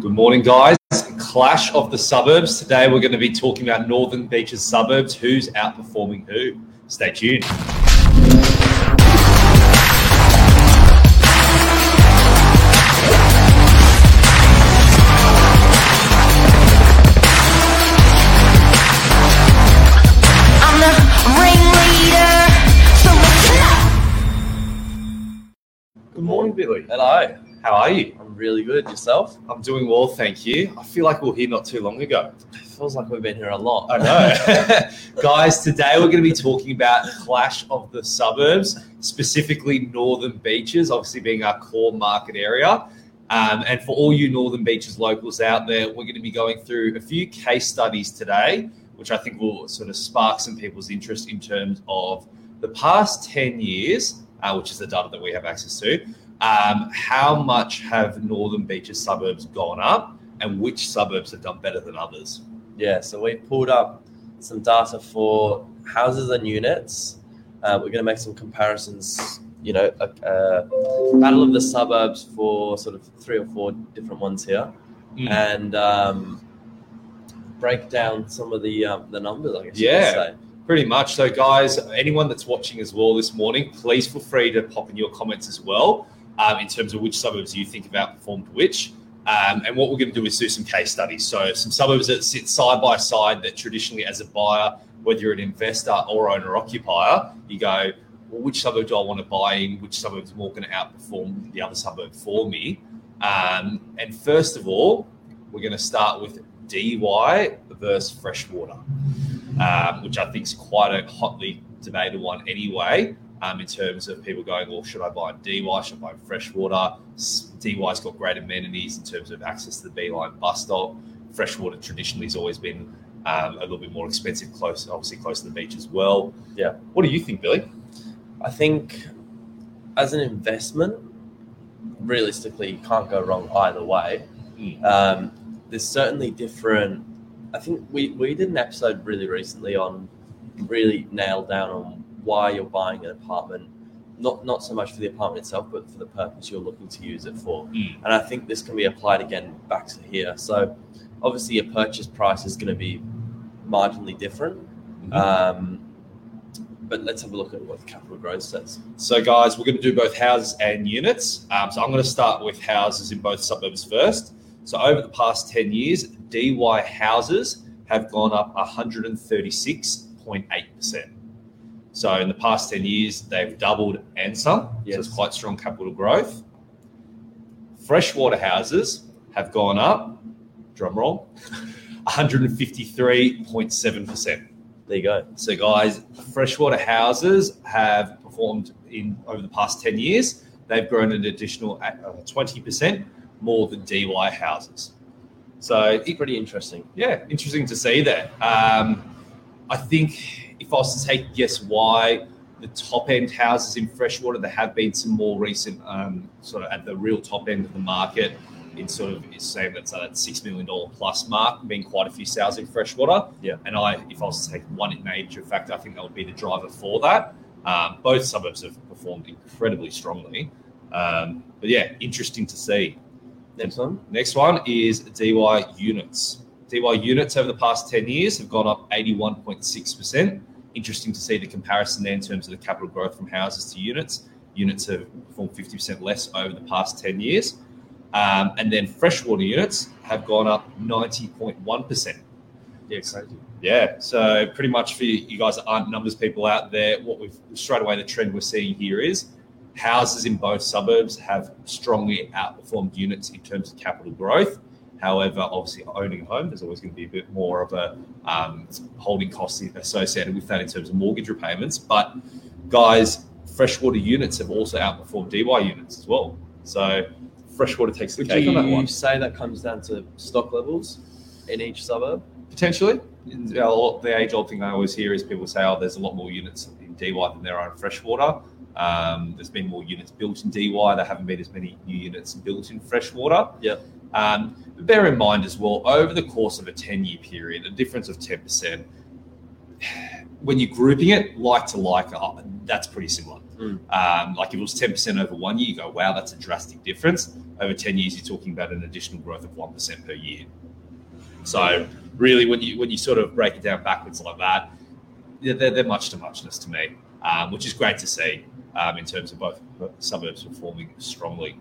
Good morning, guys. Clash of the suburbs. Today we're going to be talking about Northern Beaches suburbs. Who's outperforming who? Stay tuned. I'm the ringleader, so listen up. Good morning, Billy. Hello. How are you? I'm really good. Yourself? I'm doing well, thank you. I feel like we were here not too long ago. It feels like we've been here a lot. I know. Guys, today we're going to be talking about Clash of the Suburbs, specifically Northern Beaches, obviously being our core market area. Um, and for all you Northern Beaches locals out there, we're going to be going through a few case studies today, which I think will sort of spark some people's interest in terms of the past 10 years, uh, which is the data that we have access to. Um, how much have Northern Beaches suburbs gone up, and which suburbs have done better than others? Yeah, so we pulled up some data for houses and units. Uh, we're going to make some comparisons, you know, a, a battle of the suburbs for sort of three or four different ones here, Mm. and um, break down some of the um, the numbers, I guess Yeah. Pretty much. So, guys, anyone that's watching as well this morning, please feel free to pop in your comments as well um, in terms of which suburbs you think have outperformed which. Um, and what we're going to do is do some case studies. So, some suburbs that sit side by side that traditionally, as a buyer, whether you're an investor or owner occupier, you go, well, which suburb do I want to buy in? Which suburb is more going to outperform the other suburb for me? Um, and first of all, we're going to start with DY versus freshwater um, which I think is quite a hotly debated one anyway. Um, in terms of people going, well, should I buy DY? Should I buy freshwater? DY's got great amenities in terms of access to the B-Line bus stop. Freshwater traditionally has always been um, a little bit more expensive, close, obviously close to the beach as well. Yeah. What do you think, Billy? I think as an investment, realistically, you can't go wrong either way. Mm. Um, there's certainly different. I think we, we did an episode really recently on really nailed down on why you're buying an apartment, not not so much for the apartment itself, but for the purpose you're looking to use it for. Mm. And I think this can be applied again back to here. So obviously, your purchase price is going to be marginally different. Mm-hmm. Um, but let's have a look at what the capital growth says. So, guys, we're going to do both houses and units. Um, so, I'm going to start with houses in both suburbs first. So, over the past 10 years, DY houses have gone up 136.8%. So, in the past 10 years, they've doubled and some. So, it's quite strong capital growth. Freshwater houses have gone up, drum roll, 153.7%. There you go. So, guys, freshwater houses have performed in over the past 10 years. They've grown an additional uh, 20% more than DY houses. So, It's pretty interesting. yeah, interesting to see that. Um, I think if I was to take a guess why the top end houses in freshwater, there have been some more recent, um, sort of at the real top end of the market, in sort of is saying that's at six million dollar plus mark, being quite a few sales in freshwater. Yeah. And I, if I was to take one major factor, I think that would be the driver for that. Um, both suburbs have performed incredibly strongly. Um, but yeah, interesting to see. Next one. Next one is DY units. DY units over the past 10 years have gone up 81.6%. Interesting to see the comparison there in terms of the capital growth from houses to units. Units have performed 50% less over the past 10 years. Um, and then freshwater units have gone up 90.1%. Yeah, crazy. Yeah, so pretty much for you guys that aren't numbers people out there, what we've straight away the trend we're seeing here is houses in both suburbs have strongly outperformed units in terms of capital growth. However, obviously owning a home, there's always going to be a bit more of a um, holding cost associated with that in terms of mortgage repayments. But guys, freshwater units have also outperformed DY units as well. So freshwater takes the Would cake on that one. you say that comes down to stock levels in each suburb? Potentially. The age old thing I always hear is people say, oh, there's a lot more units in DY than there are in freshwater. Um, there's been more units built in DY. There haven't been as many new units built in freshwater. Yep. Um, bear in mind as well, over the course of a 10 year period, a difference of 10%, when you're grouping it like to like, oh, that's pretty similar. Mm. Um, like if it was 10% over one year, you go, wow, that's a drastic difference. Over 10 years, you're talking about an additional growth of 1% per year. So really, when you when you sort of break it down backwards like that, they're, they're much to muchness to me, um, which is great to see um, in terms of both suburbs performing strongly.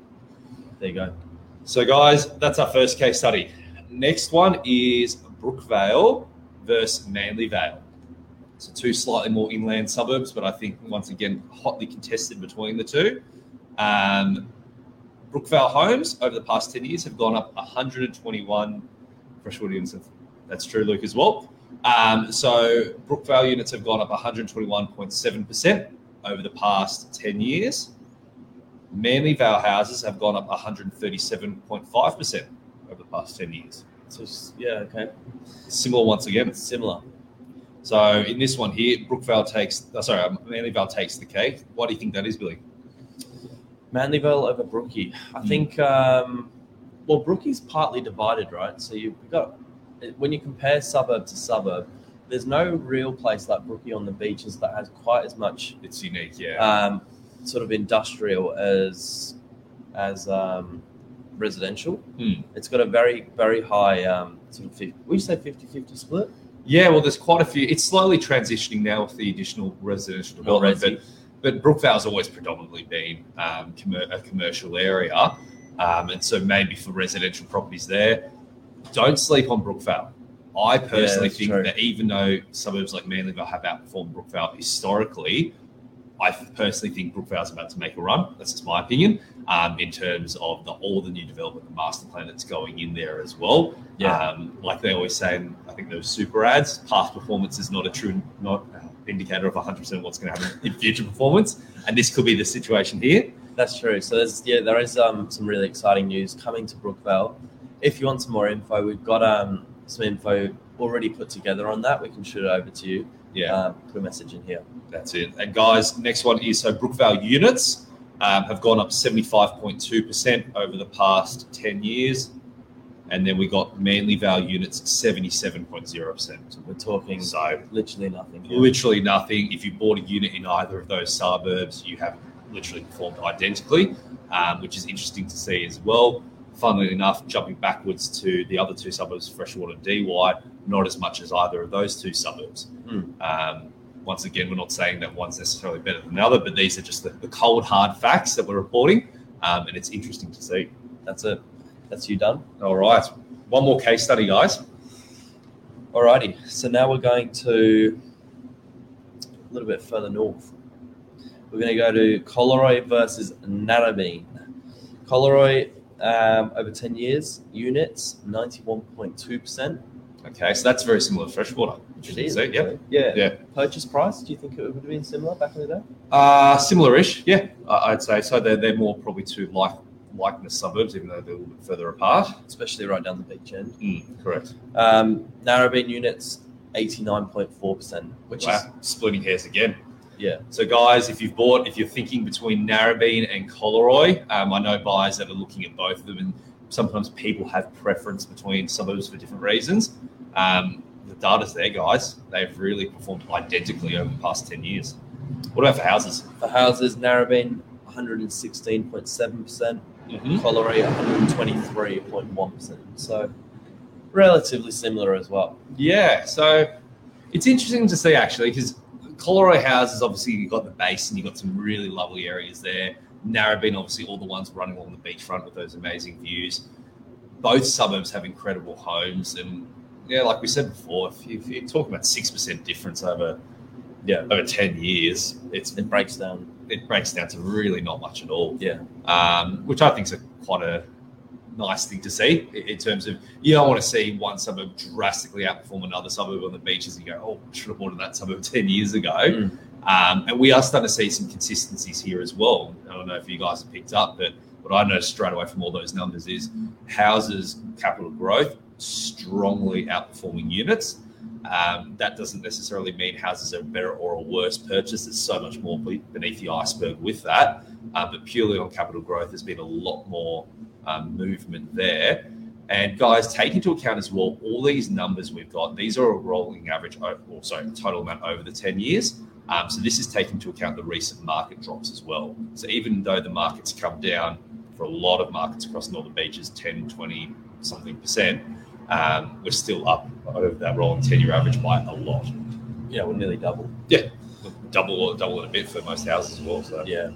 There you go. So, guys, that's our first case study. Next one is Brookvale versus Manly Vale. So, two slightly more inland suburbs, but I think once again hotly contested between the two. Um, Brookvale homes over the past 10 years have gone up 121 Fresh units. That's true, Luke, as well. Um, so, Brookvale units have gone up 121.7% over the past 10 years. Manly Vale houses have gone up 137.5% over the past 10 years. So yeah, okay. Similar once again. It's similar. So in this one here, Brookvale takes, oh, sorry, um, Manly Vale takes the cake. Why do you think that is, Billy? Manly Vale over Brookie. I Mm. think, um, well, Brookie's partly divided, right? So you've got, when you compare suburb to suburb, there's no real place like Brookie on the beaches that has quite as much It's unique, yeah. um, sort of industrial as as um, residential. Hmm. It's got a very, very high um, sort of 50, would you say 50 50 split? yeah, well, there's quite a few. It's slowly transitioning now with the additional residential development, but, but Brookvale's always predominantly been um, commer- a commercial area. Um, and so maybe for residential properties there, don't sleep on Brookvale. I personally that's think true. that even though suburbs like Manly Vale have outperformed Brookvale historically, I personally think Brookvale's about to make a run. That's just my opinion. Um, in terms of the, all the new development, the master plan that's going in there as well. Yeah. Um, like they always say, in, I think those super ads, past performance is not a true not uh, indicator of 100% what's going to happen in future performance. And this could be the situation here. That's true. So there's yeah, there is um, some really exciting news coming to Brookvale. If you want some more info, we've got um, some info already put together on that. We can shoot it over to you. Yeah. Uh, put a message in here. That's it. And guys, next one is so Brookvale units um, have gone up 75.2% over the past 10 years. And then we got Manly Vale units 77.0%. So we're talking So literally nothing. here. literally nothing. If you bought a unit in either of those suburbs, you have literally performed identically, um, which is interesting to see as well. Funnily enough, jumping backwards to the other two suburbs, Freshwater DY, not as much as either of those two suburbs. Hmm. Um, once again, we're not saying that one's necessarily better than the other, but these are just the, the cold, hard facts that we're reporting, um, and it's interesting to see. That's it. That's you done. All right, one more case study, guys. Alrighty. So now we're going to a little bit further north. We're going to go to Collaroy versus Narrabeen. Collaroy um, over 10 years, units 91.2%. Okay, so that's very similar to Freshwater. It is. See, yeah. Yeah. Yeah. Purchase price, do you think it would have been similar back in the day? Uh, similar-ish, yeah, I- I'd say so. They're, they're more probably to like likeness suburbs, even though they're a little bit further apart. Especially right down the beach end. Mm, correct. Um, Narrabeen units 89.4%, which Wow, splitting hairs again. Yeah. So, guys, if you've bought, if you're thinking between Narrabeen and Collaroy, um, I know buyers that are looking at both of them, and sometimes people have preference between suburbs for different reasons. Um, the data's there, guys. They've really performed identically over the past 10 years. What about for houses? For houses, Narrabeen 116.7%. Mm-hmm. Collaroy 123.1%. So relatively similar as well. Yeah, so it's interesting to see actually because Collaroy houses obviously you've got the base and you've got some really lovely areas there. Narrabeen, obviously, all the ones running along the beachfront with those amazing views. Both suburbs have incredible homes, and yeah, like we said before, if, you, if you're talking about six percent difference over Yeah. over ten years, it's It breaks down. it breaks down to really not much at all. Yeah. um, which I think is a, quite a nice thing to see in, terms of you don't want to see one suburb drastically outperform another suburb on the beaches and you go, oh, I should have bought in that suburb 10 years ago. Mm. Um, and we are starting to see some consistencies here as well. I don't know if you guys have picked up, but what I noticed straight away from all those numbers is houses capital growth strongly outperforming units. Um, that doesn't necessarily mean houses are better or a worse purchase. There's so much more beneath the iceberg with that. Uh, but purely on capital growth, there's been a lot more um, movement there. And guys, take into account as well all these numbers we've got. These are a rolling average, or sorry, total amount over the 10 years. Um, so this is taking into account the recent market drops as well. So even though the market's come down for a lot of markets across Northern Beaches, 10, 20 something percent, um, we're still up over that rolling 10 year average by a lot. Yeah, we're nearly double. Yeah, double or double and a bit for most houses as well. So Yeah.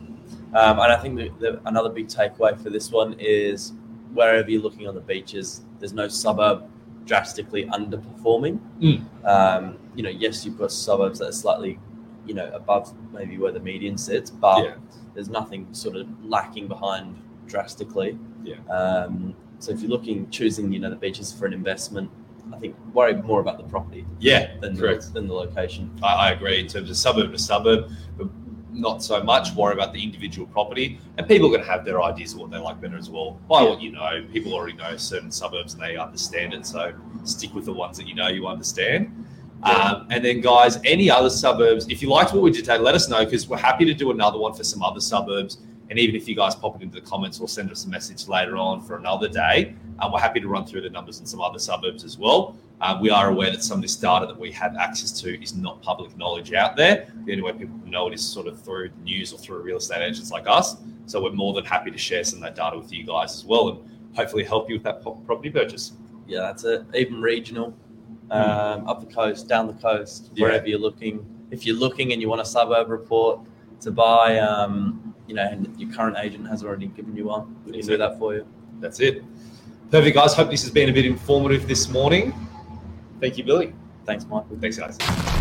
Um, and I think the, the, another big takeaway for this one is wherever you're looking on the beaches, there's no suburb drastically underperforming. Mm. Um, you know, yes, you've got suburbs that are slightly, you know, above maybe where the median sits, but Yeah. there's nothing sort of lacking behind drastically. Yeah. Um, so if you're looking, choosing, you know, the beaches for an investment, I think worry more about the property yeah, than, correct. the, than the location. I, I agree in terms of suburb to suburb, but not so much worry about the individual property. And people are going to have their ideas of what they like better as well. By what you know, people already know certain suburbs and they understand it. So stick with the ones that you know you understand. Um, and then, guys, any other suburbs, if you liked what we did today, let us know because we're happy to do another one for some other suburbs. And even if you guys pop it into the comments or send us a message later on for another day, um, we're happy to run through the numbers in some other suburbs as well. Uh, we are aware that some of this data that we have access to is not public knowledge out there. The only way people know it is sort of through the news or through real estate agents like us. So we're more than happy to share some of that data with you guys as well and hopefully help you with that property purchase. Yeah, that's it. Even regional, um, up the coast, down the coast, Yeah. wherever you're looking. If you're looking and you want a suburb report to buy, um, you know, and your current agent has already given you one, we can do that for you. That's it. Perfect, guys. Hope this has been a bit informative this morning. Thank you, Billy. Thanks, Michael. Thanks, guys.